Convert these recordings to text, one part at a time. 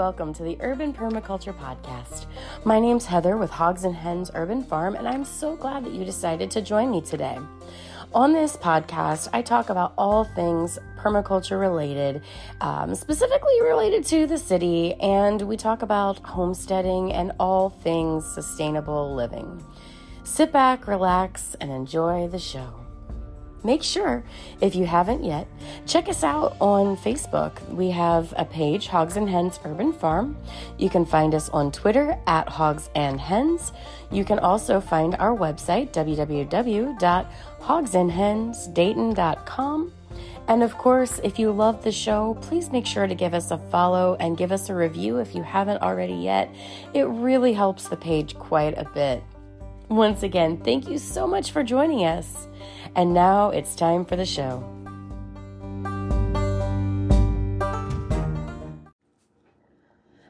welcome to the Urban Permaculture Podcast. My name's Heather with Hogs and Hens Urban Farm, and I'm so glad that you decided to join me today. On this podcast, I talk about all things permaculture related, um, specifically related to the city, and we talk about homesteading and all things sustainable living. Sit back, relax, and enjoy the show make sure, if you haven't yet, check us out on Facebook. We have a page, Hogs and Hens Urban Farm. You can find us on Twitter at Hogs and Hens. You can also find our website, www.hogsandhensdayton.com. And of course, if you love the show, please make sure to give us a follow and give us a review if you haven't already yet. It really helps the page quite a bit. Once again, thank you so much for joining us. And now it's time for the show.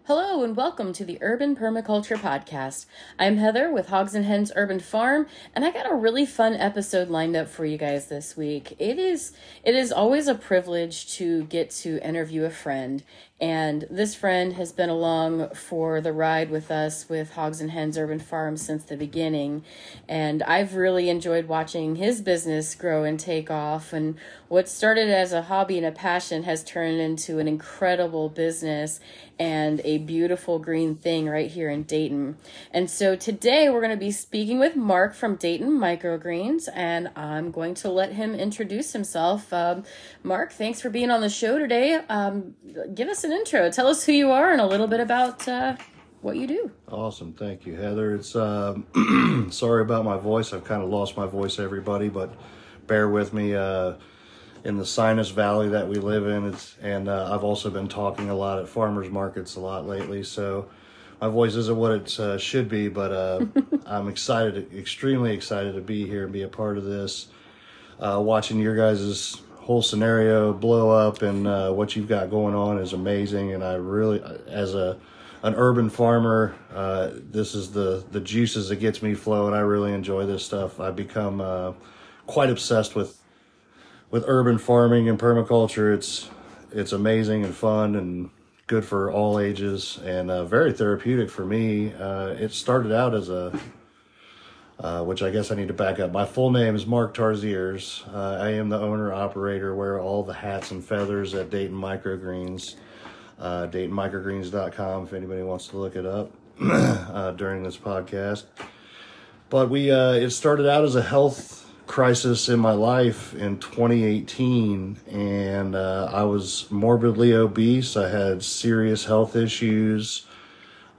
Hello and welcome to the Urban Permaculture Podcast. I'm Heather with Hogs and Hens Urban Farm, and I got a really fun episode lined up for you guys this week. It is it is always a privilege to get to interview a friend, and this friend has been along for the ride with us with Hogs and Hens Urban Farm since the beginning. And I've really enjoyed watching his business grow and take off. And what started as a hobby and a passion has turned into an incredible business and a beautiful green thing right here in Dayton. And so today we're going to be speaking with Mark from Dayton Microgreens, and I'm going to let him introduce himself. Um, Mark, thanks for being on the show today. Um, give us an an intro. Tell us who you are and a little bit about uh, what you do. Awesome. Thank you, Heather. It's um, sorry about my voice. I've kind of lost my voice, everybody, but bear with me. Uh, in the sinus valley that we live in, it's and uh, I've also been talking a lot at farmers markets a lot lately, so my voice isn't what it uh, should be, but uh, I'm excited, extremely excited to be here and be a part of this. Uh, watching your guys' whole scenario blow up and uh, what you've got going on is amazing. And I really, as a an urban farmer, uh, this is the the juices that gets me flowing. I really enjoy this stuff. I've become uh, quite obsessed with with urban farming and permaculture. It's it's amazing and fun and good for all ages and uh, very therapeutic for me. Uh, it started out as a uh, which I guess I need to back up. My full name is Mark Tarziers. Uh, I am the owner operator, wear all the hats and feathers at Dayton Microgreens. Uh, DaytonMicrogreens.com if anybody wants to look it up uh, during this podcast. But we uh, it started out as a health crisis in my life in 2018, and uh, I was morbidly obese. I had serious health issues.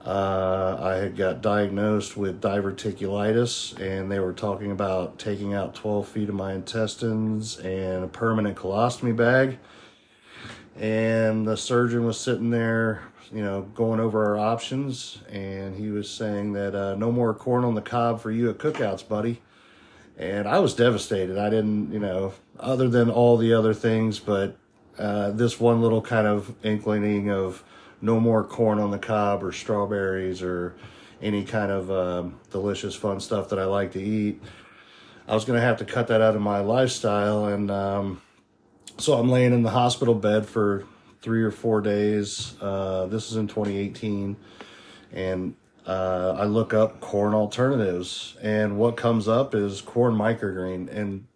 Uh, I had got diagnosed with diverticulitis, and they were talking about taking out 12 feet of my intestines and a permanent colostomy bag. And the surgeon was sitting there, you know, going over our options, and he was saying that uh, no more corn on the cob for you at cookouts, buddy. And I was devastated. I didn't, you know, other than all the other things, but uh, this one little kind of inkling of no more corn on the cob or strawberries or any kind of um, delicious fun stuff that I like to eat. I was going to have to cut that out of my lifestyle. And um, so I'm laying in the hospital bed for three or four days. Uh, this is in 2018. And uh, I look up corn alternatives. And what comes up is corn microgreen. And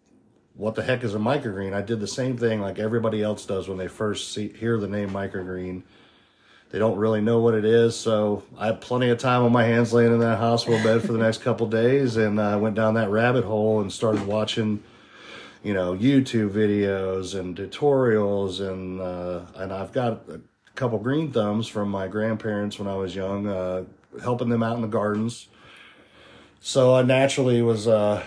what the heck is a microgreen? I did the same thing like everybody else does when they first see, hear the name microgreen they don't really know what it is. So I had plenty of time on my hands laying in that hospital bed for the next couple days, and I went down that rabbit hole and started watching, you know, YouTube videos and tutorials, and uh, and I've got a couple green thumbs from my grandparents when I was young, uh, helping them out in the gardens. So I naturally was uh,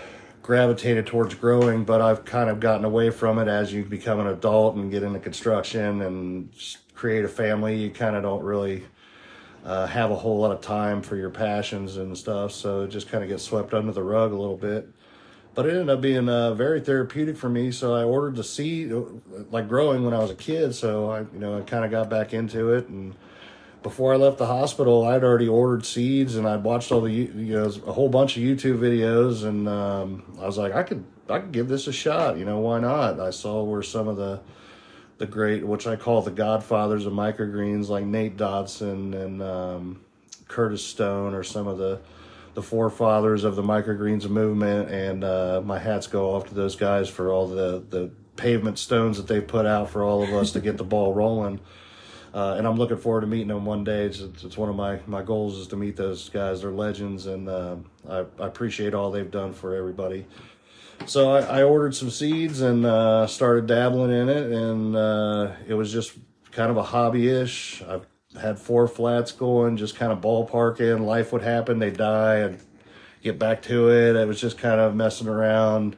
gravitated towards growing, but I've kind of gotten away from it as you become an adult and get into construction and create a family, you kind of don't really uh, have a whole lot of time for your passions and stuff. So it just kind of gets swept under the rug a little bit. But it ended up being uh, very therapeutic for me. So I ordered the seed, uh, like growing when I was a kid. So I, you know, I kind of got back into it. And before I left the hospital, I'd already ordered seeds and I'd watched all the, you know, a whole bunch of YouTube videos. And um, I was like, I could, I could give this a shot. You know, why not? I saw where some of the, the great, which I call the godfathers of microgreens, like Nate Dodson and um, Curtis Stone, or some of the the forefathers of the microgreens movement. And uh, my hats go off to those guys for all the the pavement stones that they put out for all of us to get the ball rolling. Uh, and I'm looking forward to meeting them one day. It's, it's one of my, my goals is to meet those guys. They're legends, and uh, I, I appreciate all they've done for everybody. So I, I ordered some seeds and uh, started dabbling in it, and uh, it was just kind of a hobby-ish. I've had four flats going, just kind of ballparking. Life would happen, they die, I'd get back to it. It was just kind of messing around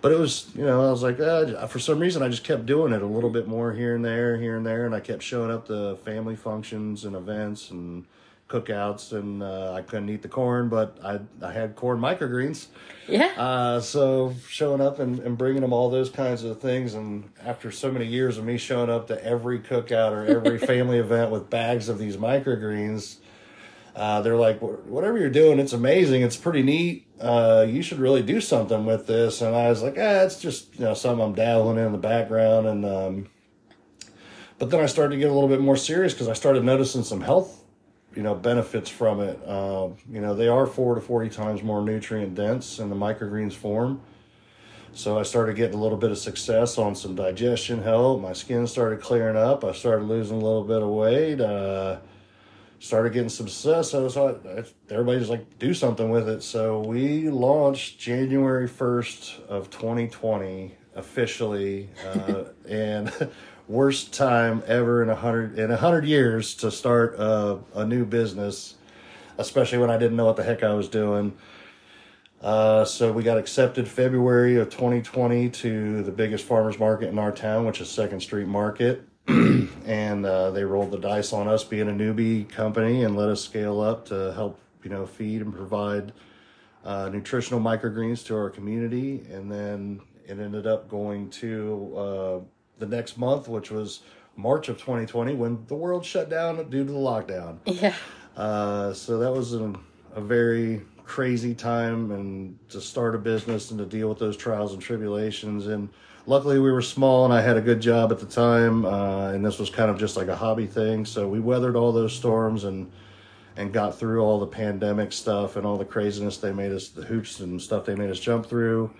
but it was you know i was like uh, for some reason i just kept doing it a little bit more here and there here and there and i kept showing up to family functions and events and cookouts and uh, i couldn't eat the corn but i, I had corn microgreens. Yeah. Uh, so showing up and, and bringing them all those kinds of things and after so many years of me showing up to every cookout or every family event with bags of these microgreens uh, they're like, whatever you're doing, it's amazing. It's pretty neat. Uh, you should really do something with this. And I was like, ah, it's just you know something I'm dabbling in the background. And um, but then I started to get a little bit more serious because I started noticing some health, you know, benefits from it. Uh, you know, they are four to forty times more nutrient dense in the microgreens form. So I started getting a little bit of success on some digestion help. My skin started clearing up. I started losing a little bit of weight. Uh, started getting some success. So, so everybody's like, do something with it. So we launched January 1st of 2020 officially, uh, and worst time ever in a hundred in a hundred years to start a, a, new business, especially when I didn't know what the heck I was doing. Uh, so we got accepted February of 2020 to the biggest farmers market in our town, which is Second Street Market. and uh, they rolled the dice on us being a newbie company and let us scale up to help you know feed and provide uh, nutritional microgreens to our community. And then it ended up going to uh, the next month which was march of 2020 when the world shut down due to the lockdown. Yeah. Uh, so that was a, a very crazy time and to start a business and to deal with those trials and tribulations. And luckily we were small and I had a good job at the time, uh, and this was kind of just like a hobby thing. So we weathered all those storms and and got through all the pandemic stuff and all the craziness they made us, the hoops and stuff they made us jump through.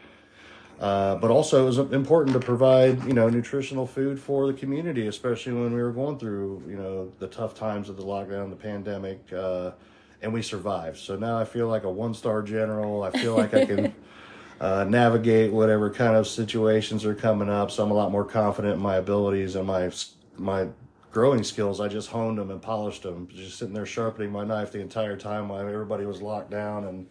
Uh, but also, it was important to provide you know nutritional food for the community, especially when we were going through you know the tough times of the lockdown, the pandemic. Uh, and we survived. So now I feel like a one star general. I feel like I can uh, navigate whatever kind of situations are coming up. So I'm a lot more confident in my abilities and my my growing skills. I just honed them and polished them. Just sitting there sharpening my knife the entire time while everybody was locked down and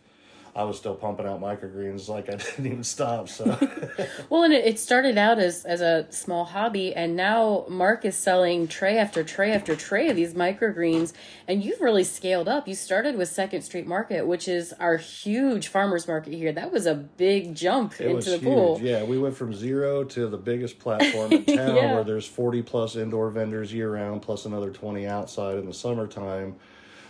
I was still pumping out microgreens like I didn't even stop. So, well, and it, started out as as a small hobby, and now Mark is selling tray after tray after tray of these microgreens, and you've really scaled up. You started with Second Street Market, which is our huge farmers market here. That was a big jump it into the huge. pool. Yeah, we went from zero to the biggest platform in town, yeah. where there's 40 plus indoor vendors year round, plus another 20 outside in the summertime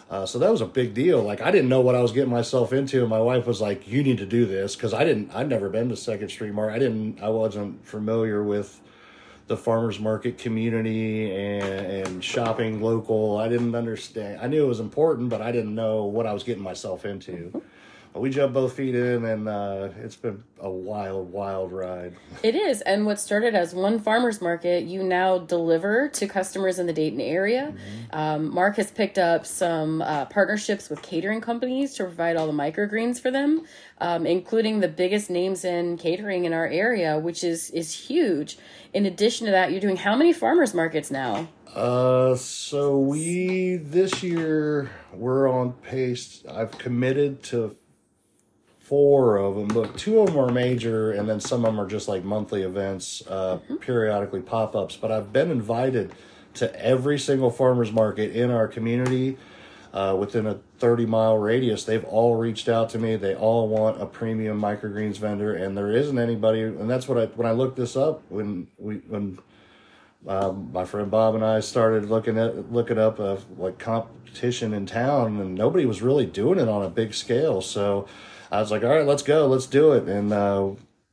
uh, so that was a big deal. Like I didn't know what I was getting myself into, and my wife was like, "You need to do this," because I didn't. I'd never been to Second Street Market. I didn't. I wasn't familiar with the farmers market community and, and shopping local. I didn't understand. I knew it was important, but I didn't know what I was getting myself into we jumped both feet in, and uh, it's been a wild, wild ride. It is, and what started as one farmers market, you now deliver to customers in the Dayton area. Mm-hmm. Um, Mark has picked up some uh, partnerships with catering companies to provide all the microgreens for them, um, including the biggest names in catering in our area, which is is huge. In addition to that, you're doing how many farmers markets now? Uh, so we this year we're on pace. I've committed to four of them, but two of them are major, and then some of them are just like monthly events, uh, mm-hmm. periodically pop ups. But I've been invited to every single farmers market in our community uh, within a 30 mile radius. They've all reached out to me. They all want a premium microgreens vendor, and there isn't anybody. And that's what I when I looked this up when we when. Um, my friend Bob and I started looking at looking up uh, like competition in town, and nobody was really doing it on a big scale. So I was like, all right, let's go, let's do it. And uh,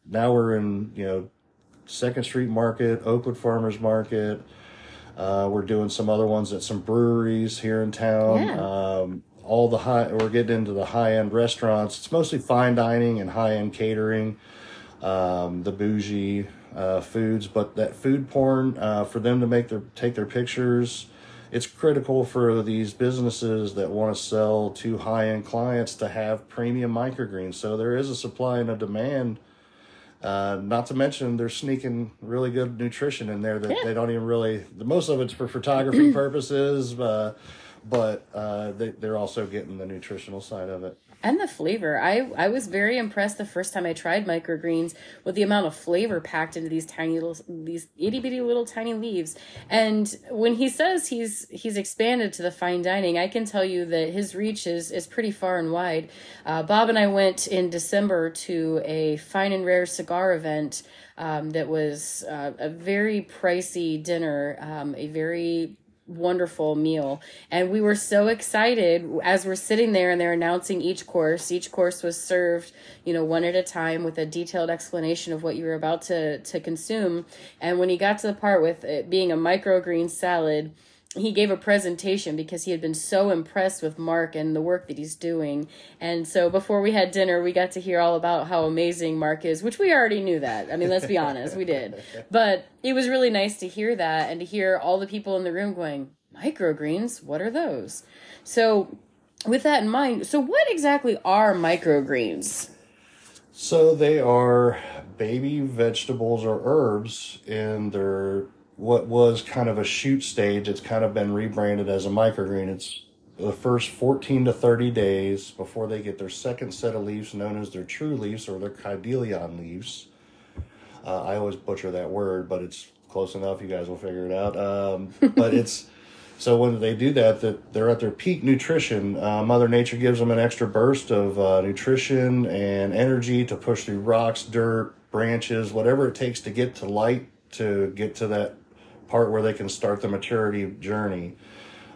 now we're in, you know, Second Street Market, Oakwood Farmers Market. Uh, we're doing some other ones at some breweries here in town. Yeah. Um, all the high, we're getting into the high end restaurants. It's mostly fine dining and high end catering, um, the bougie uh, foods. But that food porn uh, for them to make their take their pictures, it's critical for these businesses that want to sell to high end clients to have premium microgreens. So there is a supply and a demand. Uh, not to mention they're sneaking really good nutrition in there that Yeah. they don't even really. The most of it's for photography purposes, uh, but uh, they, they're also getting the nutritional side of it. And the flavor. I, I was very impressed the first time I tried microgreens with the amount of flavor packed into these tiny little these itty bitty little tiny leaves. And when he says he's he's expanded to the fine dining, I can tell you that his reach is is pretty far and wide. Uh, Bob and I went in December to a fine and rare cigar event um, that was uh, a very pricey dinner, um, a very wonderful meal. And we were so excited as we're sitting there and they're announcing each course. Each course was served you know one at a time with a detailed explanation of what you were about to to consume. And when he got to the part with it being a microgreen salad he gave a presentation because he had been so impressed with Mark and the work that he's doing. And so before we had dinner, we got to hear all about how amazing Mark is, which we already knew that. I mean, let's be honest, we did. But it was really nice to hear that and to hear all the people in the room going, microgreens, what are those? So with that in mind, so what exactly are microgreens? So they are baby vegetables or herbs in their what was kind of a shoot stage. It's kind of been rebranded as a microgreen. It's the first 14 to 30 days before they get their second set of leaves known as their true leaves or their chydelion leaves. Uh, I always butcher that word, but it's close enough. You guys will figure it out. Um, but it's so when they do that, that they're at their peak nutrition. Uh, Mother Nature gives them an extra burst of uh, nutrition and energy to push through rocks, dirt, branches, whatever it takes to get to light to get to that part where they can start the maturity journey.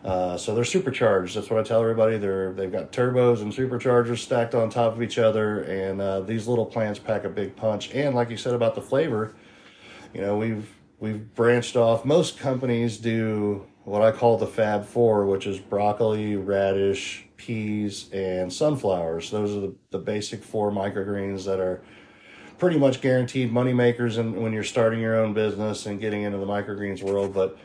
Uh, so they're supercharged. That's what I tell everybody. They're they've got turbos and superchargers stacked on top of each other, and uh, these little plants pack a big punch. And like you said about the flavor, you know we've we've branched off. Most companies do what I call the Fab Four, which is broccoli, radish, peas, and sunflowers. Those are the, the basic four microgreens that are pretty much guaranteed money makers and when you're starting your own business and getting into the microgreens world. But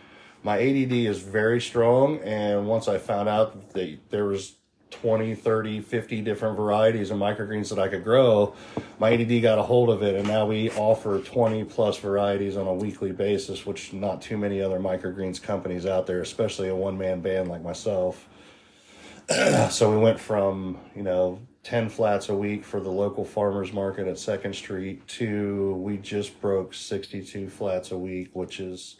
my ADD is very strong, and once I found out that there was 20, 30, 50 different varieties of microgreens that I could grow, my ADD got a hold of it, and now we offer 20 plus varieties on a weekly basis, which not too many other microgreens companies out there, especially a one man band like myself. so we went from, you know, 10 flats a week for the local farmers market at Second Street. To we just broke 62 flats a week, which is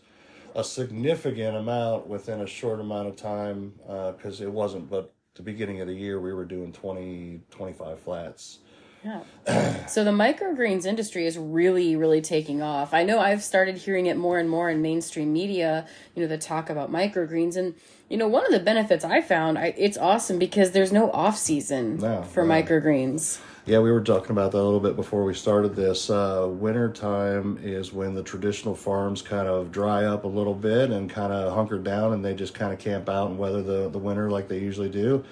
a significant amount within a short amount of time uh, because it wasn't but the beginning of the year we were doing 20 25 flats Yeah. so the microgreens industry is really, really taking off. I know I've started hearing it more and more in mainstream media, you know, the talk about microgreens. And, you know, one of the benefits I found, I, it's awesome because there's no off season No, for no. microgreens. yeah we were talking about that a little bit before we started this uh, winter time is when the traditional farms kind of dry up a little bit and kind of hunker down and they just kind of camp out and weather the, the winter like they usually do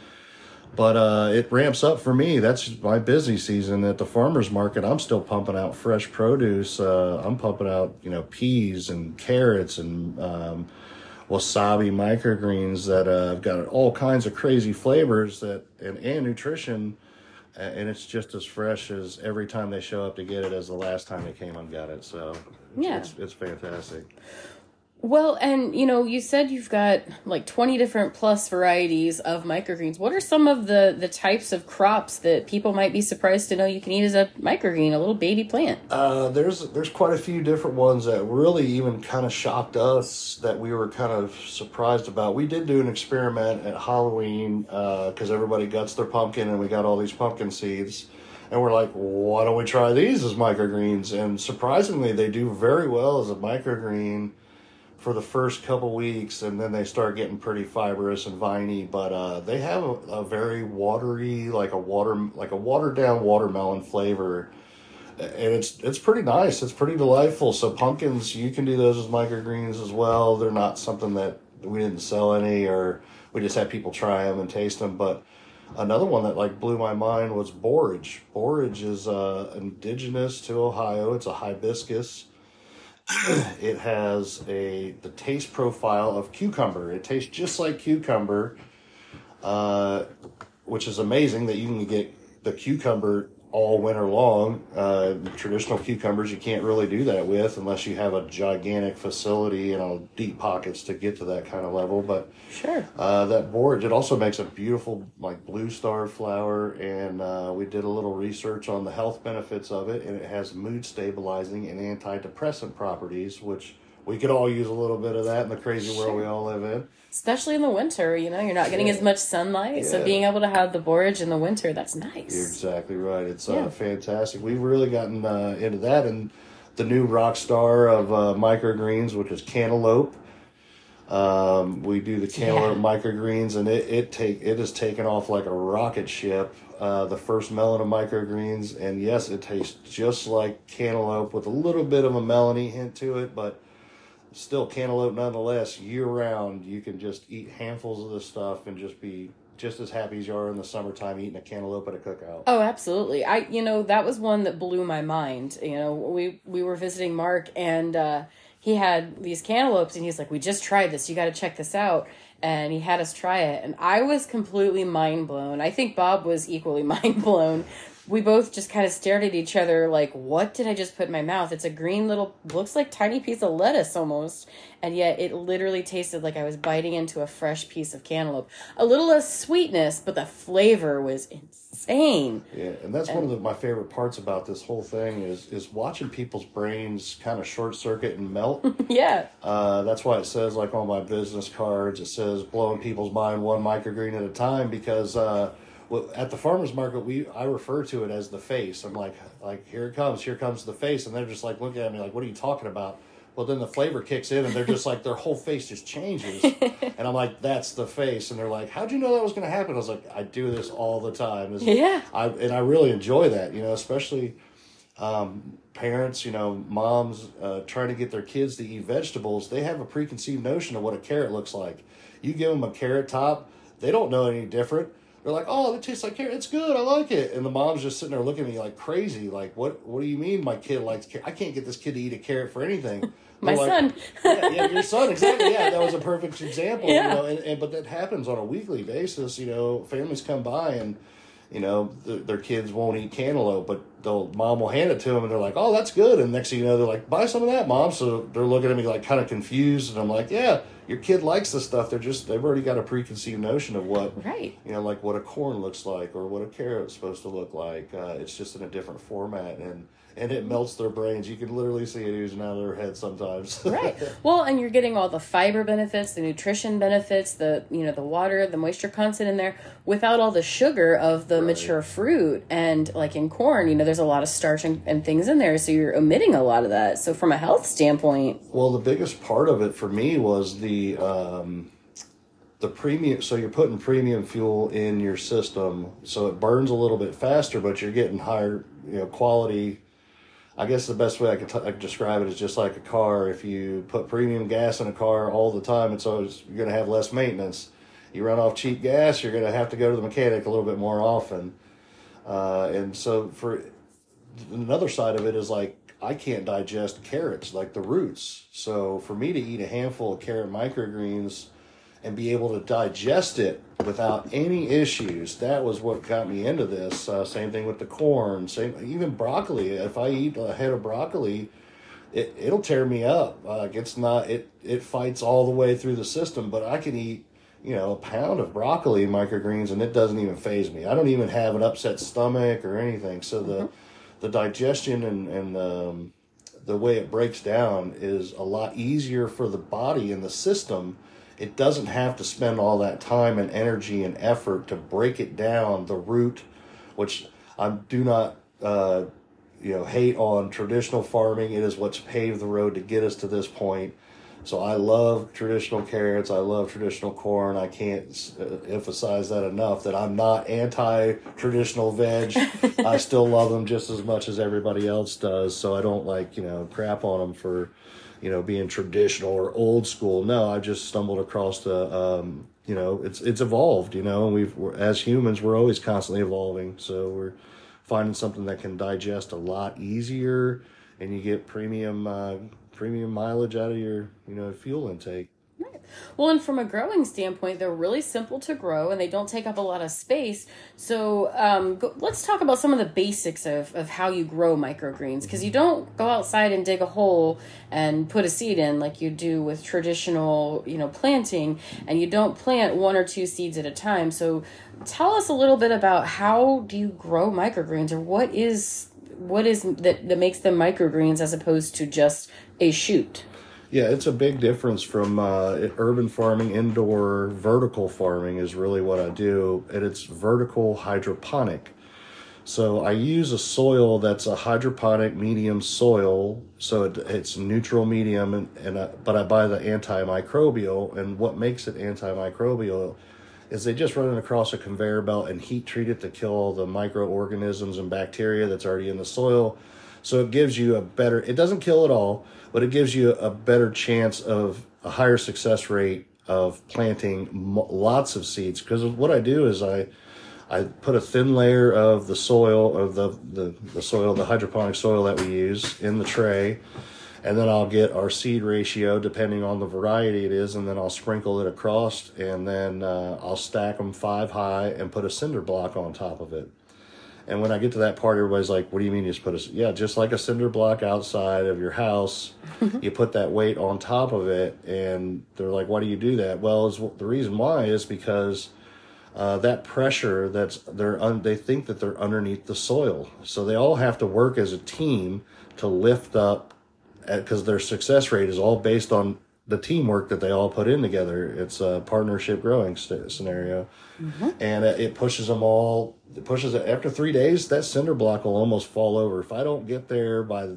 but uh, it ramps up for me. That's my busy season at the farmers market. I'm still pumping out fresh produce. Uh, I'm pumping out you know peas and carrots and um, wasabi microgreens that uh, have got all kinds of crazy flavors that and, and nutrition. And it's just as fresh as every time they show up to get it as the last time they came and got it. So Yeah. it's, it's fantastic. Well, and you know, you said you've got like 20 different plus varieties of microgreens. What are some of the the types of crops that people might be surprised to know you can eat as a microgreen, a little baby plant? Uh, there's there's quite a few different ones that really even kind of shocked us that we were kind of surprised about. We did do an experiment at Halloween because everybody guts their pumpkin and we got all these pumpkin seeds. And we're like, why don't we try these as microgreens? And surprisingly, they do very well as a microgreen for the first couple weeks, and then they start getting pretty fibrous and viney. But uh, they have a, a very watery, like a water, like a watered down watermelon flavor and it's it's pretty nice. It's pretty delightful. So pumpkins, you can do those as microgreens as well. They're not something that we didn't sell any, or we just had people try them and taste them. But another one that like blew my mind was borage. Borage is uh, indigenous to Ohio. It's a hibiscus. it has a the taste profile of cucumber. It tastes just like cucumber, uh, which is amazing that you can get the cucumber all winter long. Uh, traditional cucumbers you can't really do that with unless you have a gigantic facility and you know, deep pockets to get to that kind of level. But sure, uh, that borage it also makes a beautiful like blue star flower, and uh, we did a little research on the health benefits of it, and it has mood stabilizing and antidepressant properties, which we could all use a little bit of that in the crazy world we all live in. Especially in the winter, you know, you're not getting yeah. as much sunlight. Yeah. So being able to have the borage in the winter, that's nice. You're exactly right. It's uh, yeah. fantastic. We've really gotten uh, into that. And the new rock star of uh, microgreens, which is cantaloupe. Um, we do the cantaloupe microgreens, and it, it take it has taken off like a rocket ship. Uh, the first melon of microgreens, and yes, it tastes just like cantaloupe with a little bit of a melony hint to it, but still cantaloupe nonetheless year round you can just eat handfuls of this stuff and just be just as happy as you are in the summertime eating a cantaloupe at a cookout. Oh absolutely. I you know that was one that blew my mind. You know we we were visiting mark and uh he had these cantaloupes and he's like we just tried this. You got to check this out. And he had us try it. And i was completely mind blown. I think bob was equally mind blown we both just kind of stared at each other like, what did I just put in my mouth? It's a green little, looks like tiny piece of lettuce almost. And yet it literally tasted like I was biting into a fresh piece of cantaloupe. A little less sweetness, but the flavor was insane. Yeah, and that's and, one of the, my favorite parts about this whole thing is is watching people's brains kind of short circuit and melt. yeah. Uh, that's why it says like on my business cards, it says blowing people's mind one microgreen at a time because uh, well, at the farmers market, we I refer to it as the face. I'm like, like here it comes, here comes the face, and they're just like looking at me like, what are you talking about? Well, then the flavor kicks in, and they're just like their whole face just changes, and I'm like, that's the face, and they're like, how'd you know that was going to happen? I was like, I do this all the time. It's, yeah, I and I really enjoy that, you know, especially. Um, parents, you know, moms uh, trying to get their kids to eat vegetables, they have a preconceived notion of what a carrot looks like. You give them a carrot top, they don't know any different they're like, "Oh, it tastes like carrot. It's good. I like it." And the mom's just sitting there looking at me like crazy, like, "What? What do you mean my kid likes carrot? I can't get this kid to eat a carrot for anything." my like, son. yeah, yeah, your son, exactly. Yeah, that was a perfect example. Yeah. You know, and, and but that happens on a weekly basis. You know, families come by and you know, their kids won't eat cantaloupe, but they'll mom will hand it to them, and they're like, "Oh, that's good." And next thing you know, they're like, "Buy some of that, mom." So they're looking at me like kind of confused, and I'm like, "Yeah, your kid likes the stuff. They're just they've already got a preconceived notion of what right, you know, like what a corn looks like or what a carrot's supposed to look like. Uh, it's just in a different format, and and it melts their brains. You can literally see it oozing out of their head sometimes. right. Well, and you're getting all the fiber benefits, the nutrition benefits, the you know the water, the moisture content in there, without all the sugar of the right. mature fruit. And like in corn, you know, there's a lot of starch and, and things in there, so you're omitting a lot of that. So from a health standpoint, well, the biggest part of it for me was the. Um, the premium so you're putting premium fuel in your system so it burns a little bit faster but you're getting higher you know quality I guess the best way I could, t- I could describe it is just like a car. If you put premium gas in a car all the time, it's always you're going to have less maintenance. You run off cheap gas, you're going to have to go to the mechanic a little bit more often. Uh, and so for another side of it is like I can't digest carrots like the roots. So for me to eat a handful of carrot microgreens and be able to digest it without any issues. That was what got me into this. Uh, same thing with the corn. Same even broccoli. If I eat a head of broccoli, it it'll tear me up. Uh, it's not it it fights all the way through the system. But I can eat you know a pound of broccoli microgreens and it doesn't even phase me. I don't even have an upset stomach or anything. So the mm-hmm. the digestion and and um, the way it breaks down is a lot easier for the body and the system it doesn't have to spend all that time and energy and effort to break it down the root which i do not uh, you know hate on traditional farming it is what's paved the road to get us to this point So I love traditional carrots. I love traditional corn. I can't uh, emphasize that enough that I'm not anti traditional veg. I still love them just as much as everybody else does. So I don't like, you know, crap on them for, you know, being traditional or old school. No, I just stumbled across the, um, you know, it's it's evolved. You know, and we've as humans we're always constantly evolving. So we're finding something that can digest a lot easier, and you get premium uh, premium mileage out of your you know fuel intake. Well, and from a growing standpoint, they're really simple to grow and they don't take up a lot of space. So, um, go, let's talk about some of the basics of, of how you grow microgreens because you don't go outside and dig a hole and put a seed in like you do with traditional, you know, planting, and you don't plant one or two seeds at a time. So, tell us a little bit about how do you grow microgreens or what is what is that that makes them microgreens as opposed to just a shoot? Yeah, it's a big difference from uh, urban farming, indoor vertical farming is really what I do, and it's vertical hydroponic. So I use a soil that's a hydroponic medium soil, so it, it's neutral medium, and, and I, but I buy the antimicrobial. And what makes it antimicrobial is they just run it across a conveyor belt and heat treat it to kill all the microorganisms and bacteria that's already in the soil. So it gives you a better. It doesn't kill it all, but it gives you a better chance of a higher success rate of planting lots of seeds. Because what I do is I I put a thin layer of the soil of the, the, the soil, the hydroponic soil that we use in the tray. And then I'll get our seed ratio depending on the variety it is, and then I'll sprinkle it across, and then uh, I'll stack them five high and put a cinder block on top of it. And when I get to that part, everybody's like, "What do you mean you just put a yeah, just like a cinder block outside of your house? you put that weight on top of it." And they're like, "Why do you do that?" Well, is the reason why is because uh, that pressure that's they're un, they think that they're underneath the soil, so they all have to work as a team to lift up because their success rate is all based on the teamwork that they all put in together. It's a partnership growing st- scenario, mm-hmm. and it pushes them all. It pushes it after three days. That cinder block will almost fall over. If I don't get there by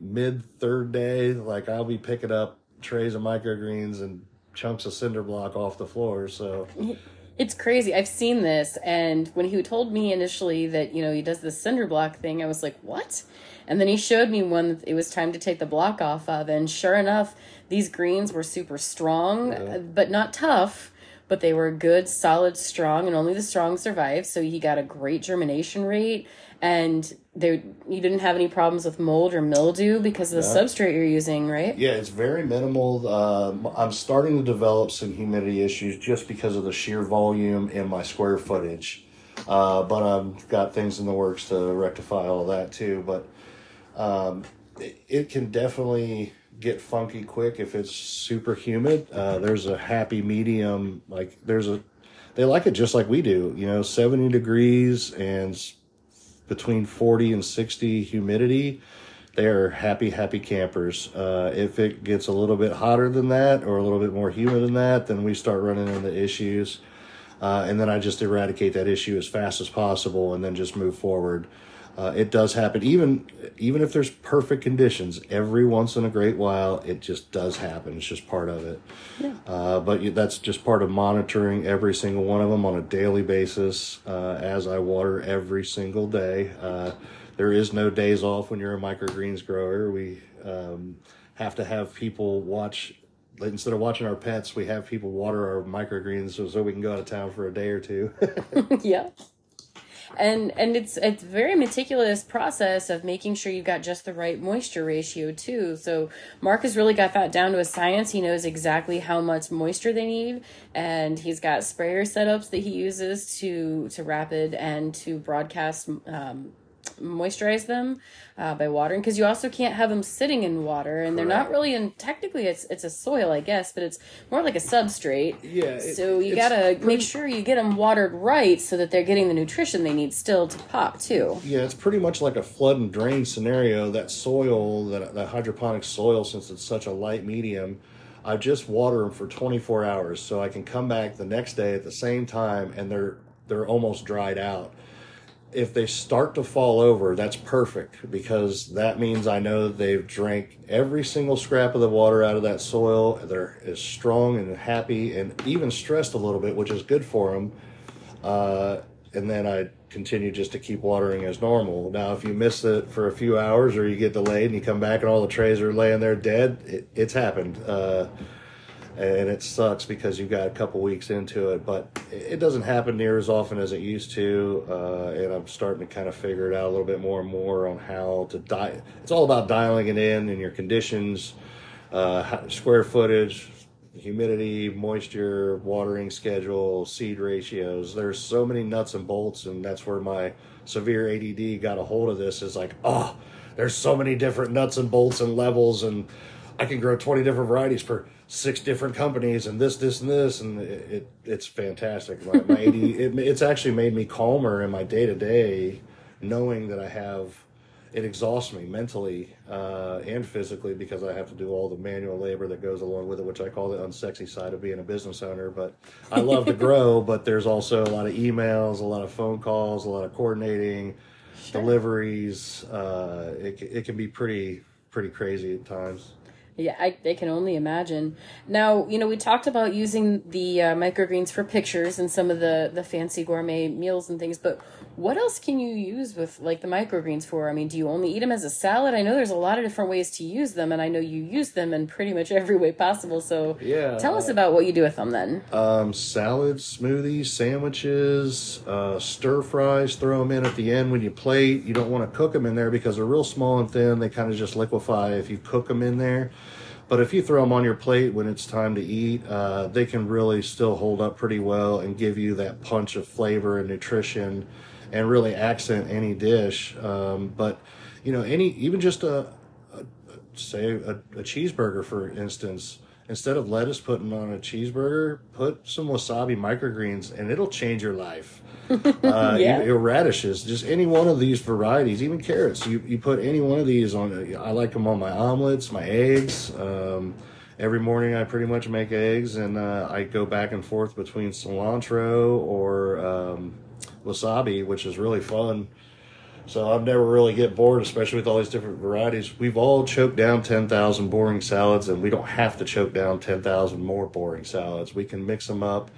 mid third day, like I'll be picking up trays of microgreens and chunks of cinder block off the floor. So. It's crazy. I've seen this, and when he told me initially that you know he does the cinder block thing, I was like, "What?" And then he showed me one that it was time to take the block off of, and sure enough, these greens were super strong, yeah. but not tough. But they were good, solid, strong, and only the strong survived. So he got a great germination rate, and there you didn't have any problems with mold or mildew because of the yeah. substrate you're using, right? Yeah, it's very minimal. Um, I'm starting to develop some humidity issues just because of the sheer volume and my square footage. Uh, but I've got things in the works to rectify all that too. But um, it, it, can definitely get funky quick if it's super humid. Uh, there's a happy medium, like there's a, they like it just like we do, you know, 70 degrees and between 40 and 60 humidity. They're happy, happy campers. Uh, if it gets a little bit hotter than that or a little bit more humid than that, then we start running into issues. Uh, and then I just eradicate that issue as fast as possible and then just move forward. Uh, it does happen, even even if there's perfect conditions. Every once in a great while, it just does happen. It's just part of it. Yeah. Uh, but that's just part of monitoring every single one of them on a daily basis. Uh, as I water every single day, uh, there is no days off when you're a microgreens grower. We um, have to have people watch instead of watching our pets, we have people water our microgreens so, so we can go out of town for a day or two. yeah and and it's it's very meticulous process of making sure you've got just the right moisture ratio too. So mark has really got that down to a science. He knows exactly how much moisture they need and he's got sprayer setups that he uses to to rapid and to broadcast um, moisturize them uh, by watering because you also can't have them sitting in water and Correct. they're not really in technically it's it's a soil I guess but it's more like a substrate. Yeah it, so you gotta pretty, make sure you get them watered right so that they're getting the nutrition they need still to pop too. Yeah it's pretty much like a flood and drain scenario. That soil that, that hydroponic soil since it's such a light medium I just water them for 24 hours so I can come back the next day at the same time and they're they're almost dried out if they start to fall over, that's perfect because that means I know they've drank every single scrap of the water out of that soil. They're as strong and happy and even stressed a little bit, which is good for them. Uh, and then I continue just to keep watering as normal. Now, if you miss it for a few hours or you get delayed and you come back and all the trays are laying there dead, it, it's happened. Uh, and it sucks because you got a couple weeks into it, but it doesn't happen near as often as it used to. Uh, and I'm starting to kind of figure it out a little bit more and more on how to die. It's all about dialing it in and your conditions, uh, square footage, humidity, moisture, watering schedule, seed ratios. There's so many nuts and bolts, and that's where my severe ADD got a hold of this. Is like, oh, there's so many different nuts and bolts and levels, and I can grow 20 different varieties for six different companies, and this, this, and this, and it, it it's fantastic. My, my ADD, it, it's actually made me calmer in my day to day, knowing that I have it exhausts me mentally uh, and physically because I have to do all the manual labor that goes along with it, which I call the unsexy side of being a business owner. But I love to grow, but there's also a lot of emails, a lot of phone calls, a lot of coordinating, sure. deliveries. Uh, it, it can be pretty pretty crazy at times. Yeah, I, can only imagine. Now, you know, we talked about using the uh, microgreens for pictures and some of the, the fancy gourmet meals and things, but what else can you use with like the microgreens for? I mean, do you only eat them as a salad? I know there's a lot of different ways to use them, and I know you use them in pretty much every way possible. So, yeah, tell us about what you do with them then. Um, salads, smoothies, sandwiches, uh, stir fries. Throw them in at the end when you plate. You don't want to cook them in there because they're real small and thin. They kind of just liquefy if you cook them in there. But if you throw them on your plate when it's time to eat, uh, they can really still hold up pretty well and give you that punch of flavor and nutrition and really accent any dish. Um, but you know, any even just a, a say a, a, cheeseburger, for instance, instead of lettuce putting on a cheeseburger, put some wasabi microgreens, and it'll change your life. uh, yeah. radishes, just any one of these varieties, even carrots. You you put any one of these on. I like them on my omelets, my eggs. Um, every morning I pretty much make eggs, and uh, I go back and forth between cilantro or um, wasabi, which is really fun. So I've never really get bored, especially with all these different varieties. We've all choked down 10,000 boring salads, and we don't have to choke down 10,000 more boring salads. We can mix them up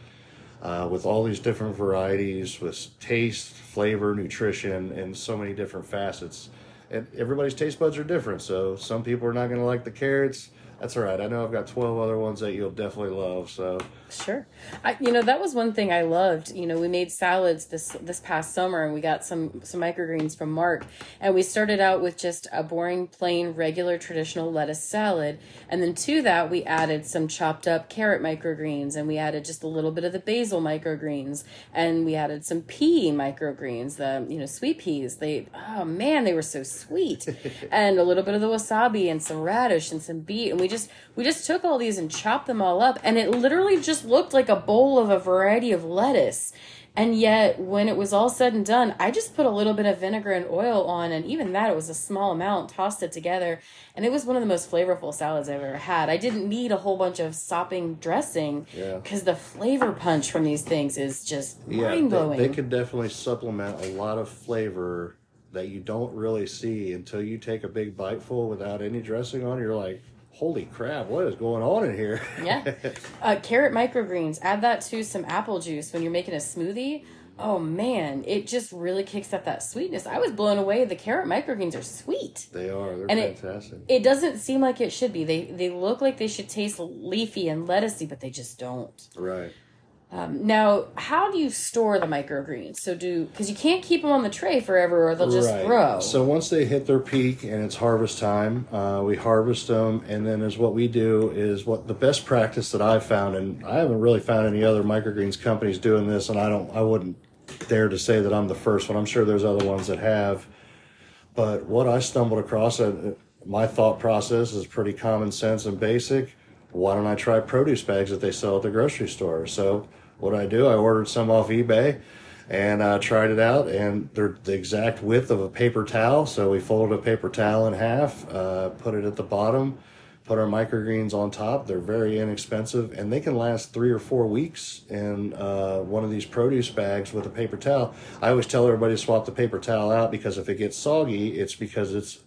uh, with all these different varieties, with taste, flavor, nutrition, and so many different facets. And everybody's taste buds are different, so some people are not going to like the carrots that's all right. I know I've got 12 other ones that you'll definitely love. So sure. I, you know, that was one thing I loved. You know, we made salads this, this past summer and we got some, some microgreens from Mark and we started out with just a boring, plain, regular, traditional lettuce salad. And then to that, we added some chopped up carrot microgreens and we added just a little bit of the basil microgreens and we added some pea microgreens, the, you know, sweet peas. They, oh man, they were so sweet. and a little bit of the wasabi and some radish and some beet. And we just we just took all these and chopped them all up and it literally just looked like a bowl of a variety of lettuce. And yet when it was all said and done i just put a little bit of vinegar and oil on and even that it was a small amount tossed it together and it was one of the most flavorful salads i've ever had. I didn't need a whole bunch of sopping dressing because yeah. the flavor punch from these things is just yeah, mind-blowing they, they could definitely supplement a lot of flavor that you don't really see until you take a big bite full without any dressing on. You're like holy crap, what is going on in here? yeah. Uh, carrot microgreens, add that to some apple juice when you're making a smoothie. Oh man, it just really kicks up that sweetness. I was blown away. The carrot microgreens are sweet. They are. They're and fantastic. It, it doesn't seem like it should be. They they look like they should taste leafy and lettucey, but they just don't. Right. Um, now, how do you store the microgreens? So do because you can't keep them on the tray forever, or they'll just right. grow. So once they hit their peak and it's harvest time, uh, we harvest them, and then is what we do is what the best practice that I've found, and I haven't really found any other microgreens companies doing this, and I don't, I wouldn't dare to say that I'm the first one. I'm sure there's other ones that have, but what I stumbled across, uh, my thought process is pretty common sense and basic. Why don't I try produce bags that they sell at the grocery store? So what I do, I ordered some off eBay and uh, tried it out, and they're the exact width of a paper towel. So we folded a paper towel in half, uh, put it at the bottom, put our microgreens on top. They're very inexpensive and they can last three or four weeks in uh, one of these produce bags with a paper towel. I always tell everybody to swap the paper towel out because if it gets soggy, it's because it's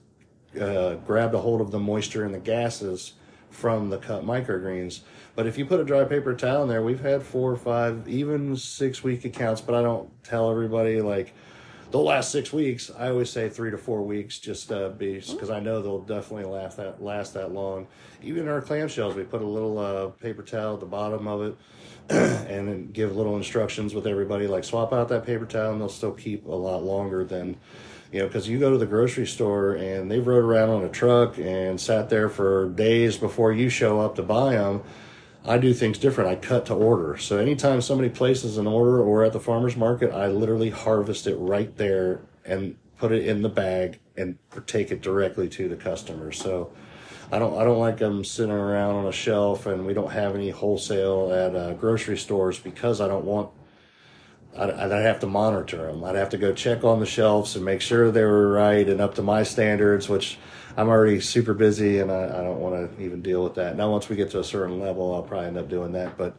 uh, grabbed a hold of the moisture and the gases from the cut microgreens. But if you put a dry paper towel in there, we've had four or five, even six week accounts, but I don't tell everybody like, they'll last six weeks. I always say three to four weeks, just uh, be because I know they'll definitely last that last that long. Even our clamshells, we put a little uh, paper towel at the bottom of it, and then give little instructions with everybody, like swap out that paper towel, and they'll still keep a lot longer than. You know, because you go to the grocery store and they've rode around on a truck and sat there for days before you show up to buy them I do things different. I cut to order. So anytime somebody places an order or at the farmer's market, I literally harvest it right there and put it in the bag and take it directly to the customer. So I don't I don't like them sitting around on a shelf and we don't have any wholesale at uh, grocery stores because I don't want I'd, I'd have to monitor them. I'd have to go check on the shelves and make sure they were right and up to my standards, which I'm already super busy and I, I don't want to even deal with that. Now, once we get to a certain level, I'll probably end up doing that. But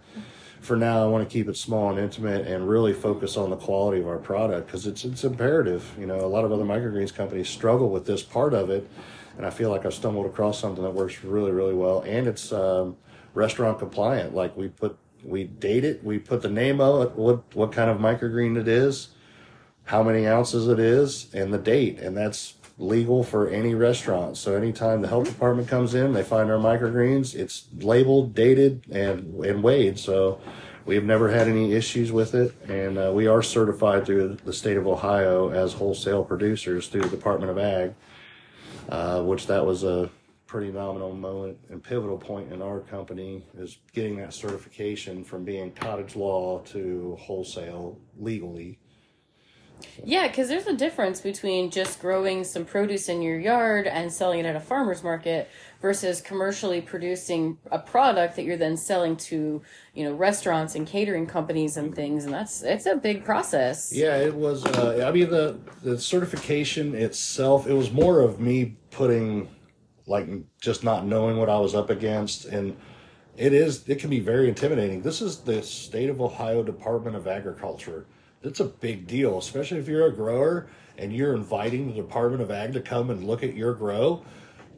for now, I want to keep it small and intimate and really focus on the quality of our product because it's it's imperative. You know, a lot of other microgreens companies struggle with this part of it, and I feel like I've stumbled across something that works really really well and it's um, restaurant compliant. Like we put we date it, we put the name of it, what what kind of microgreen it is, how many ounces it is, and the date, and that's legal for any restaurant. So anytime the health department comes in, they find our microgreens, it's labeled, dated, and and weighed. So we've never had any issues with it, and uh, we are certified through the state of Ohio as wholesale producers through the Department of Ag, uh, which that was a pretty nominal moment and pivotal point in our company is getting that certification from being cottage law to wholesale legally yeah, because there's a difference between just growing some produce in your yard and selling it at a farmer's market versus commercially producing a product that you're then selling to, you know, restaurants and catering companies and things. And that's it's a big process. Yeah, it was. Uh, I mean, the the certification itself, it was more of me putting, like, just not knowing what I was up against and. It is. It can be very intimidating. This is the state of Ohio Department of Agriculture it's a big deal, especially if you're a grower and you're inviting the Department of Ag to come and look at your grow.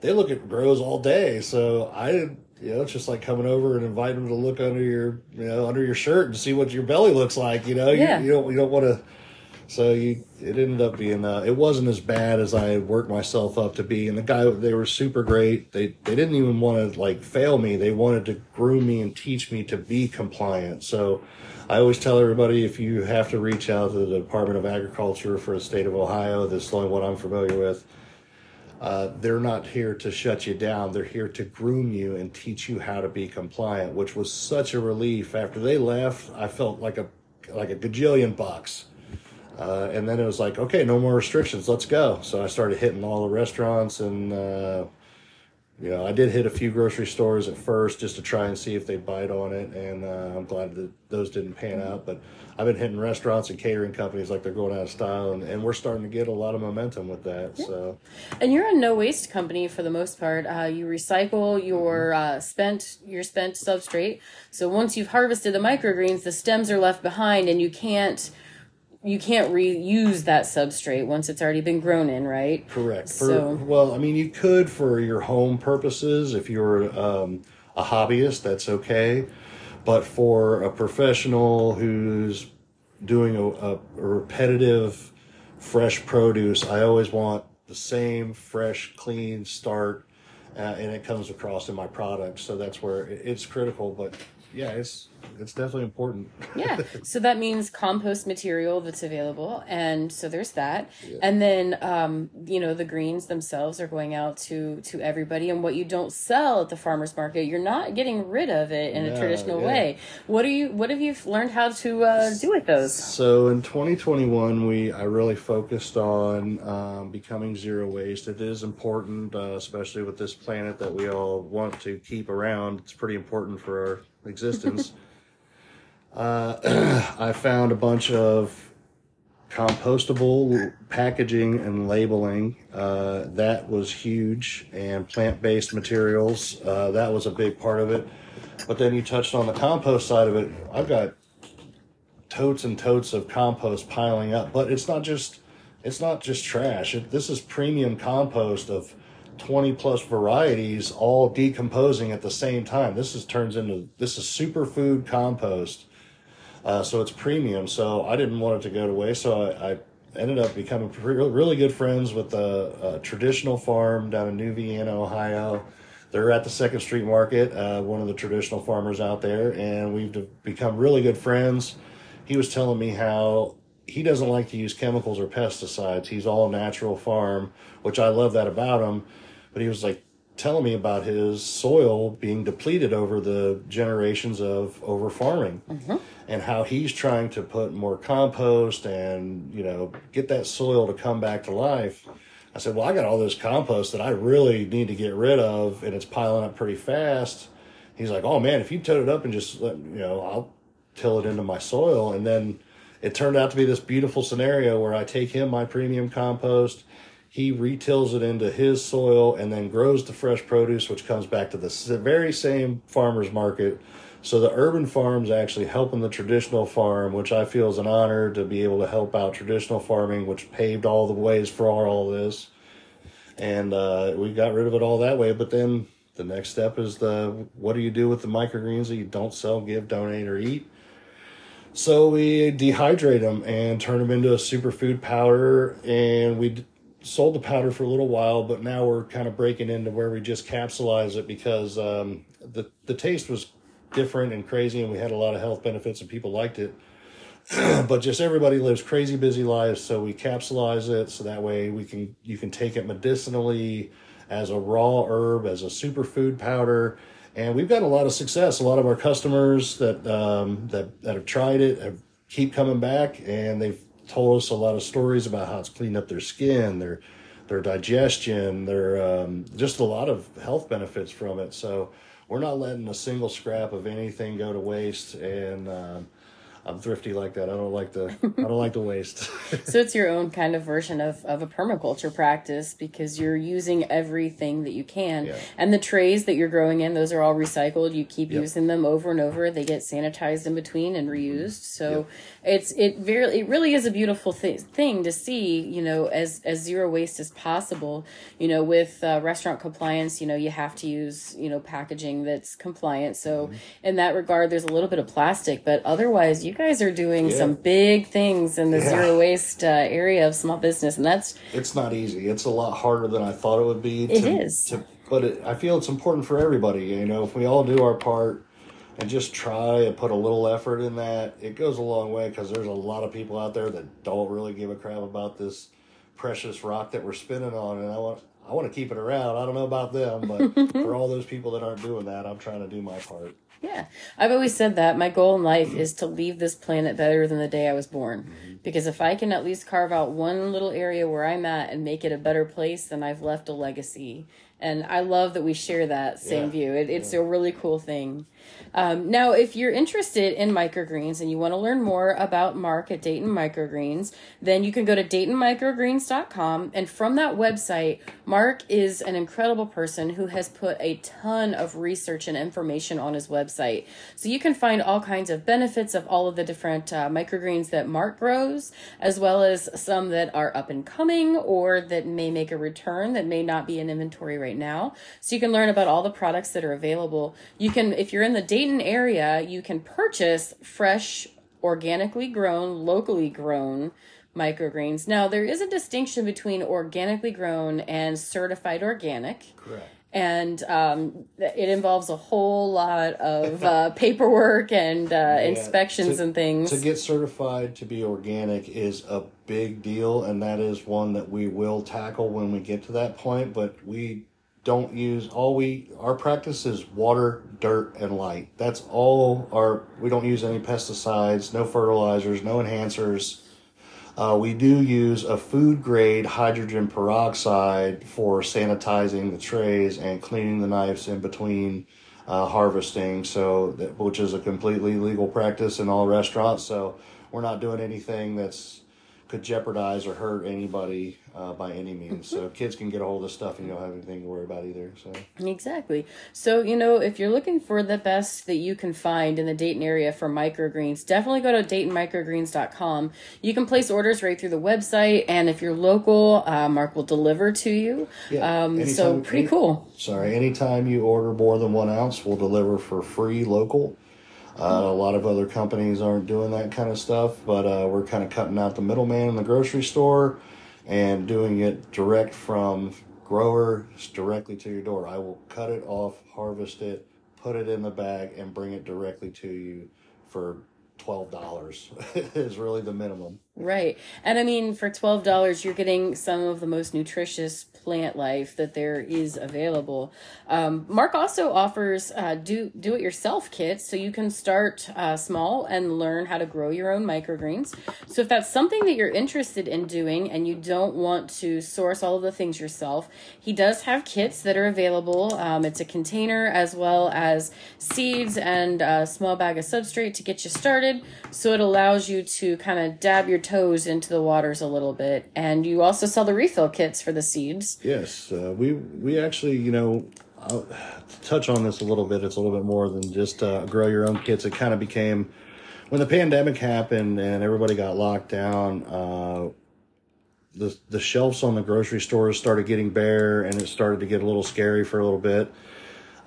They look at grows all day, so I, you know, it's just like coming over and inviting them to look under your, you know, under your shirt and see what your belly looks like. You know, yeah. you, you don't, you don't want to. So you, it ended up being, uh, it wasn't as bad as I worked myself up to be. And the guy, they were super great. They, they didn't even want to like fail me. They wanted to groom me and teach me to be compliant. So I always tell everybody if you have to reach out to the Department of Agriculture for the state of Ohio, this is only what I'm familiar with. Uh, they're not here to shut you down. They're here to groom you and teach you how to be compliant, which was such a relief. After they left, I felt like a like a gajillion bucks. Uh, and then it was like, okay, no more restrictions. Let's go. So I started hitting all the restaurants and uh, you know, I did hit a few grocery stores at first just to try and see if they bite on it, and uh, I'm glad that those didn't pan out. But I've been hitting restaurants and catering companies like they're going out of style, and, and we're starting to get a lot of momentum with that. Yeah. So, and you're a no waste company for the most part. Uh, you recycle your mm-hmm. uh, spent your spent substrate. So once you've harvested the microgreens, the stems are left behind, and you can't you can't reuse that substrate once it's already been grown in, right? Correct. For, so, well, I mean, you could for your home purposes. If you're um, a hobbyist, that's okay. But for a professional who's doing a, a, a repetitive, fresh produce, I always want the same fresh, clean start, uh, and it comes across in my product. So that's where it's critical. But yeah, it's it's definitely important. yeah. So that means compost material that's available. And so there's that. Yeah. And then um, you know, the greens themselves are going out to to everybody and what you don't sell at the farmers market, you're not getting rid of it in no, a traditional yeah. way. What are you what have you learned how to uh, do with those? So in 2021 we I really focused on um, becoming zero waste. It is important uh, especially with this planet that we all want to keep around. It's pretty important for our existence. uh, I found a bunch of compostable packaging and labeling uh, that was huge and plant-based materials uh, that was a big part of it. But then you touched on the compost side of it. I've got totes and totes of compost piling up but it's not just it's not just trash. It, this is premium compost of 20 plus varieties all decomposing at the same time this is turns into this is superfood compost uh, so it's premium. So I didn't want it to go to waste. So I, I ended up becoming really good friends with a, a, traditional farm down in New Vienna, Ohio. They're at the Second Street Market, uh, one of the traditional farmers out there, and we've become really good friends. He was telling me how he doesn't like to use chemicals or pesticides. He's all natural farm, which I love that about him. But he was like, telling me about his soil being depleted over the generations of over farming mm-hmm. and how he's trying to put more compost and you know get that soil to come back to life. I said well i got all this compost that i really need to get rid of and it's piling up pretty fast. He's like oh man if you tote it up and just let you know i'll till it into my soil. And then it turned out to be this beautiful scenario where i take him my premium compost he retills it into his soil and then grows the fresh produce, which comes back to the very same farmer's market. So the urban farm's actually helping the traditional farm, which I feel is an honor to be able to help out traditional farming, which paved all the ways for all this. And uh, we got rid of it all that way. But then the next step is the what do you do with the microgreens that you don't sell, give, donate, or eat? So we dehydrate them and turn them into a superfood powder, and we sold the powder for a little while, but now we're kind of breaking into where we just capsulize it because um, the the taste was different and crazy, and we had a lot of health benefits, and people liked it. but just everybody lives crazy busy lives, so we capsulize it so that way we can you can take it medicinally as a raw herb, as a superfood powder, and we've got a lot of success. A lot of our customers that um, that that have tried it have keep coming back, and they've told us a lot of stories about how it's cleaned up their skin, their their digestion, their um, just a lot of health benefits from it. So we're not letting a single scrap of anything go to waste, and um, I'm thrifty like that. I don't like the I don't like the waste. so it's your own kind of version of, of a permaculture practice because you're using everything that you can. Yeah. And the trays that you're growing in, those are all recycled. You keep yep. using them over and over. They get sanitized in between and reused. So yep. it's it very it really is a beautiful th- thing to see. You know, as as zero waste as possible. You know, with uh, restaurant compliance, you know, you have to use you know packaging that's compliant. So mm-hmm. in that regard, there's a little bit of plastic, but otherwise you guys are doing yeah. some big things in the yeah. zero waste uh, area of small business, and that's it's not easy. It's a lot harder than I thought it would be. To, it is. To, but it, I feel it's important for everybody. You know, if we all do our part and just try and put a little effort in that, it goes a long way because there's a lot of people out there that don't really give a crap about this precious rock that we're spinning on, and I want I want to keep it around. I don't know about them, but for all those people that aren't doing that, I'm trying to do my part. Yeah. I've always said that my goal in life is to leave this planet better than the day I was born. Mm-hmm. Because if I can at least carve out one little area where I'm at and make it a better place, then I've left a legacy. And I love that we share that same yeah. view. It, it's yeah. a really cool thing. Um, now, if you're interested in microgreens and you want to learn more about Mark at Dayton Microgreens, then you can go to DaytonMicrogreens.com. And from that website, Mark is an incredible person who has put a ton of research and information on his website. So you can find all kinds of benefits of all of the different uh, microgreens that Mark grows, as well as some that are up and coming or that may make a return that may not be in inventory right now. So you can learn about all the products that are available. You can, if you're in the Dayton area, you can purchase fresh, organically grown, locally grown microgreens. Now, there is a distinction between organically grown and certified organic. Correct. And um, it involves a whole lot of uh, paperwork and uh, yeah, inspections to, and things. To get certified to be organic is a big deal, and that is one that we will tackle when we get to that point. But we don't use all we our practice is water dirt and light. That's all our we don't use any pesticides no fertilizers no enhancers. Uh, we do use a food grade hydrogen peroxide for sanitizing the trays and cleaning the knives in between uh, harvesting. So that, which is a completely legal practice in all restaurants. So we're not doing anything that's could jeopardize or hurt anybody uh, by any means. Mm-hmm. So kids can get a hold of stuff and you don't have anything to worry about either. So Exactly. So, you know, if you're looking for the best that you can find in the Dayton area for microgreens, definitely go to DaytonMicrogreens.com. You can place orders right through the website, and if you're local, uh, Mark will deliver to you. Yeah, um, so, pretty any- cool. sorry, anytime you order more than one ounce, we'll deliver for free local. Uh, a lot of other companies aren't doing that kind of stuff, but uh, we're kind of cutting out the middleman in the grocery store and doing it direct from grower directly to your door. I will cut it off, harvest it, put it in the bag, and bring it directly to you for twelve dollars. is really the minimum. Right. And I mean, for $12, you're getting some of the most nutritious plant life that there is available. Um, Mark also offers uh, do do it yourself kits so you can start uh, small and learn how to grow your own microgreens. So if that's something that you're interested in doing and you don't want to source all of the things yourself, he does have kits that are available. Um, it's a container as well as seeds and a small bag of substrate to get you started. So it allows you to kind of dab your toes into the waters a little bit. And you also sell the refill kits for the seeds. Yes, uh, we we actually, you know, I'll touch on this a little bit. It's a little bit more than just uh, grow your own kits. It kind of became when the pandemic happened and everybody got locked down. Uh, the the shelves on the grocery stores started getting bare, and it started to get a little scary for a little bit.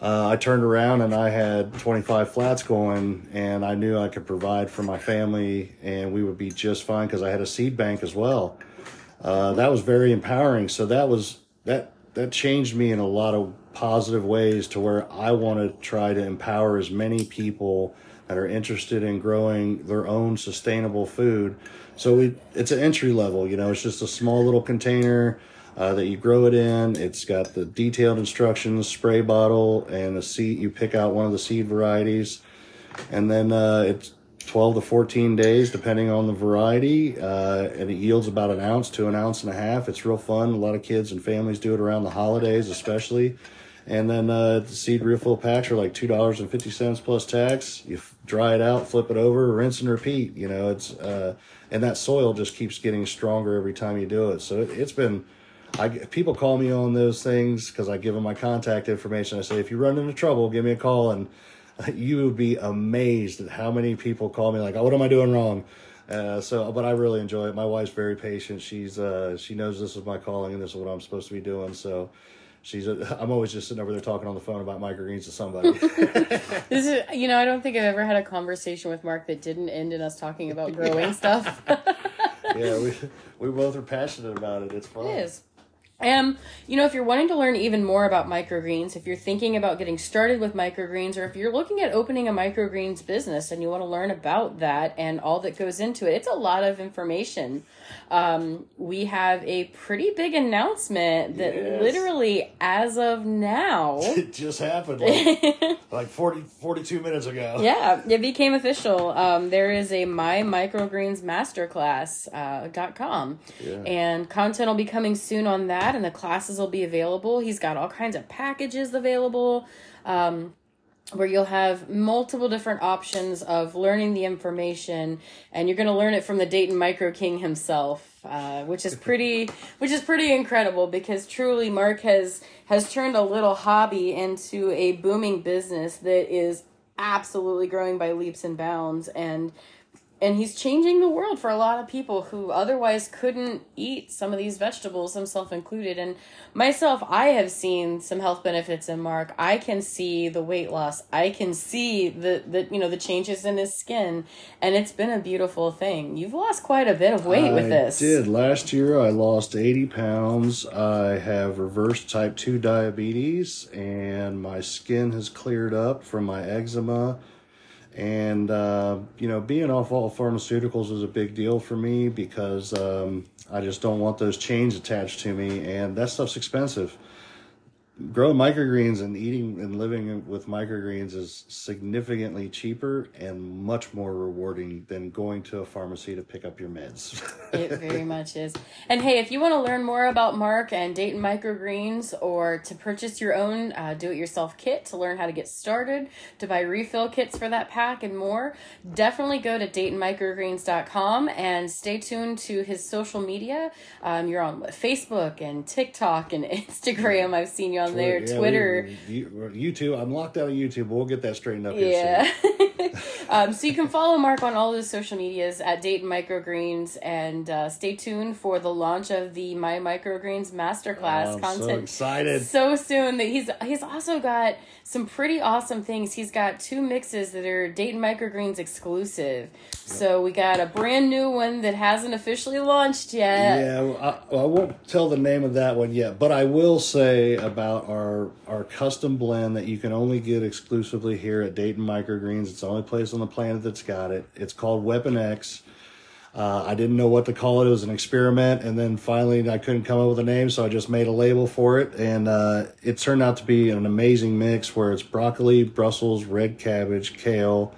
Uh, I turned around and I had 25 flats going, and I knew I could provide for my family, and we would be just fine because I had a seed bank as well. Uh, that was very empowering. So that was that that changed me in a lot of positive ways to where I want to try to empower as many people that are interested in growing their own sustainable food. So we it's an entry level, you know, it's just a small little container uh, that you grow it in. It's got the detailed instructions, spray bottle, and a seed. You pick out one of the seed varieties, and then uh, it's 12 to 14 days, depending on the variety, uh, and it yields about an ounce to an ounce and a half. It's real fun. A lot of kids and families do it around the holidays, especially. And then uh, the seed refill packs are like two dollars and fifty cents plus tax. You dry it out, flip it over, rinse and repeat. You know, it's uh, and that soil just keeps getting stronger every time you do it. So it, it's been. I people call me on those things because I give them my contact information. I say if you run into trouble, give me a call, and you would be amazed at how many people call me like, "Oh, what am I doing wrong?" Uh, so, but I really enjoy it. My wife's very patient. She's uh, she knows this is my calling and this is what I'm supposed to be doing. So, she's a, I'm always just sitting over there talking on the phone about microgreens to somebody. This is, you know, I don't think I've ever had a conversation with Mark that didn't end in us talking about growing stuff. yeah, we we both are passionate about it. It's fun. It is. Um, you know, if you're wanting to learn even more about microgreens, if you're thinking about getting started with microgreens, or if you're looking at opening a microgreens business and you want to learn about that and all that goes into it, it's a lot of information. Um, we have a pretty big announcement that Yes. literally, as of now, It just happened like, like 40, 42 minutes ago. yeah, it became official. Um, there is a My Microgreens Masterclass uh, dot com, Yeah. and content will be coming soon on that, and the classes will be available. He's got all kinds of packages available. Um, where you'll have multiple different options of learning the information and you're going to learn it from the Dayton Micro King himself uh, which is pretty which is pretty incredible because truly Mark has has turned a little hobby into a booming business that is absolutely growing by leaps and bounds and and he's changing the world for a lot of people who otherwise couldn't eat some of these vegetables, himself included. And myself, I have seen some health benefits in Mark. I can see the weight loss. I can see the, the you know the changes in his skin, and it's been a beautiful thing. You've lost quite a bit of weight with this. did. Last year, I lost 80 pounds. I have reversed type 2 diabetes, and my skin has cleared up from my eczema. And, uh, you know, being off all pharmaceuticals is a big deal for me because um, I just don't want those chains attached to me, and that stuff's expensive. Growing microgreens and eating and living with microgreens is significantly cheaper and much more rewarding than going to a pharmacy to pick up your meds. it very much is. And hey, if you want to learn more about Mark and Dayton Microgreens or to purchase your own uh, do it yourself kit to learn how to get started, to buy refill kits for that pack and more, definitely go to DaytonMicrogreens.com and stay tuned to his social media. Um, you're on Facebook and TikTok and Instagram. I've seen you on there, Yeah, Twitter. we- YouTube. I'm locked out of YouTube. We'll get that straightened up. Yeah. soon. um, so you can follow Mark on all his social medias at Dayton Microgreens and uh, stay tuned for the launch of the My Microgreens Masterclass Oh, I'm so content. excited. So soon that he's he's also got some pretty awesome things. He's got two mixes that are Dayton Microgreens exclusive. So we got a brand new one that hasn't officially launched yet. Yeah, I, I won't tell the name of that one yet, but I will say about our our custom blend that you can only get exclusively here at Dayton Microgreens. It's the only place on the planet that's got it. It's called Weapon X. Uh, I didn't know what to call it. It was an experiment, and then finally I couldn't come up with a name, so I just made a label for it, and uh, it turned out to be an amazing mix where it's broccoli, Brussels, red cabbage, kale,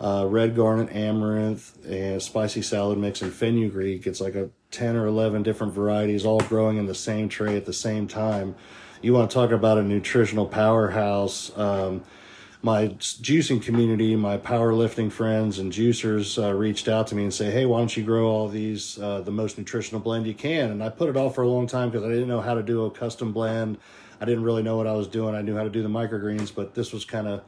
uh, red garnet, amaranth, and spicy salad mix, and fenugreek. It's like a 10 or 11 different varieties all growing in the same tray at the same time. You want to talk about a nutritional powerhouse. Um, my juicing community, my powerlifting friends and juicers uh, reached out to me and say, "Hey, why don't you grow all these uh, the most nutritional blend you can?" And I put it off for a long time because I didn't know how to do a custom blend. I didn't really know what I was doing. I knew how to do the microgreens, but this was kind of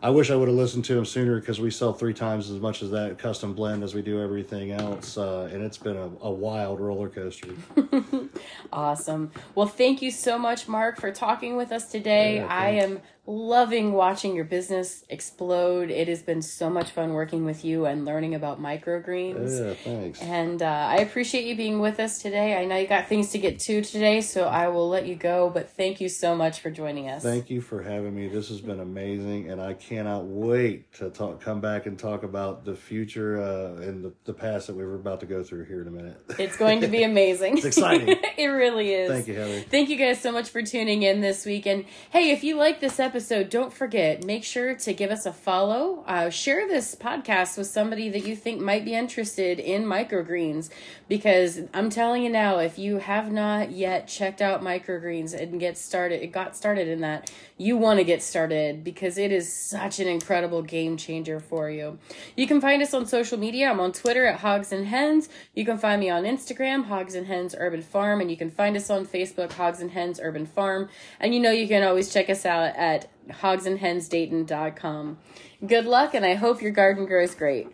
I wish I would have listened to him sooner because we sell three times as much as that custom blend as we do everything else, uh, and it's been a, a wild roller coaster. Awesome. Well, thank you so much, Mark, for talking with us today. Yeah, I am loving watching your business explode. It has been so much fun working with you and learning about microgreens. yeah, thanks. And uh, I appreciate you being with us today. I know you got things to get to today, so I will let you go. But thank you so much for joining us. Thank you for having me. This has been amazing, and I cannot wait to talk, come back and talk about the future uh, and the, the past that we were about to go through here in a minute. It's going to be amazing. It's exciting. it really is. Thank you, Heather. Thank you guys so much for tuning in this week. And hey, if you like this episode, don't forget, make sure to give us a follow. Uh, share this podcast with somebody that you think might be interested in microgreens. Because I'm telling you now, if you have not yet checked out microgreens and get started, it got started in that, you want to get started because it is such an incredible game changer for you. You can find us on social media. I'm on Twitter at Hogs and Hens. You can find me on Instagram, Hogs and Hens Urban Farm, and you can find us on Facebook, Hogs and Hens Urban Farm. And you know you can always check us out at hogsandhensdayton.com. Good luck, and I hope your garden grows great.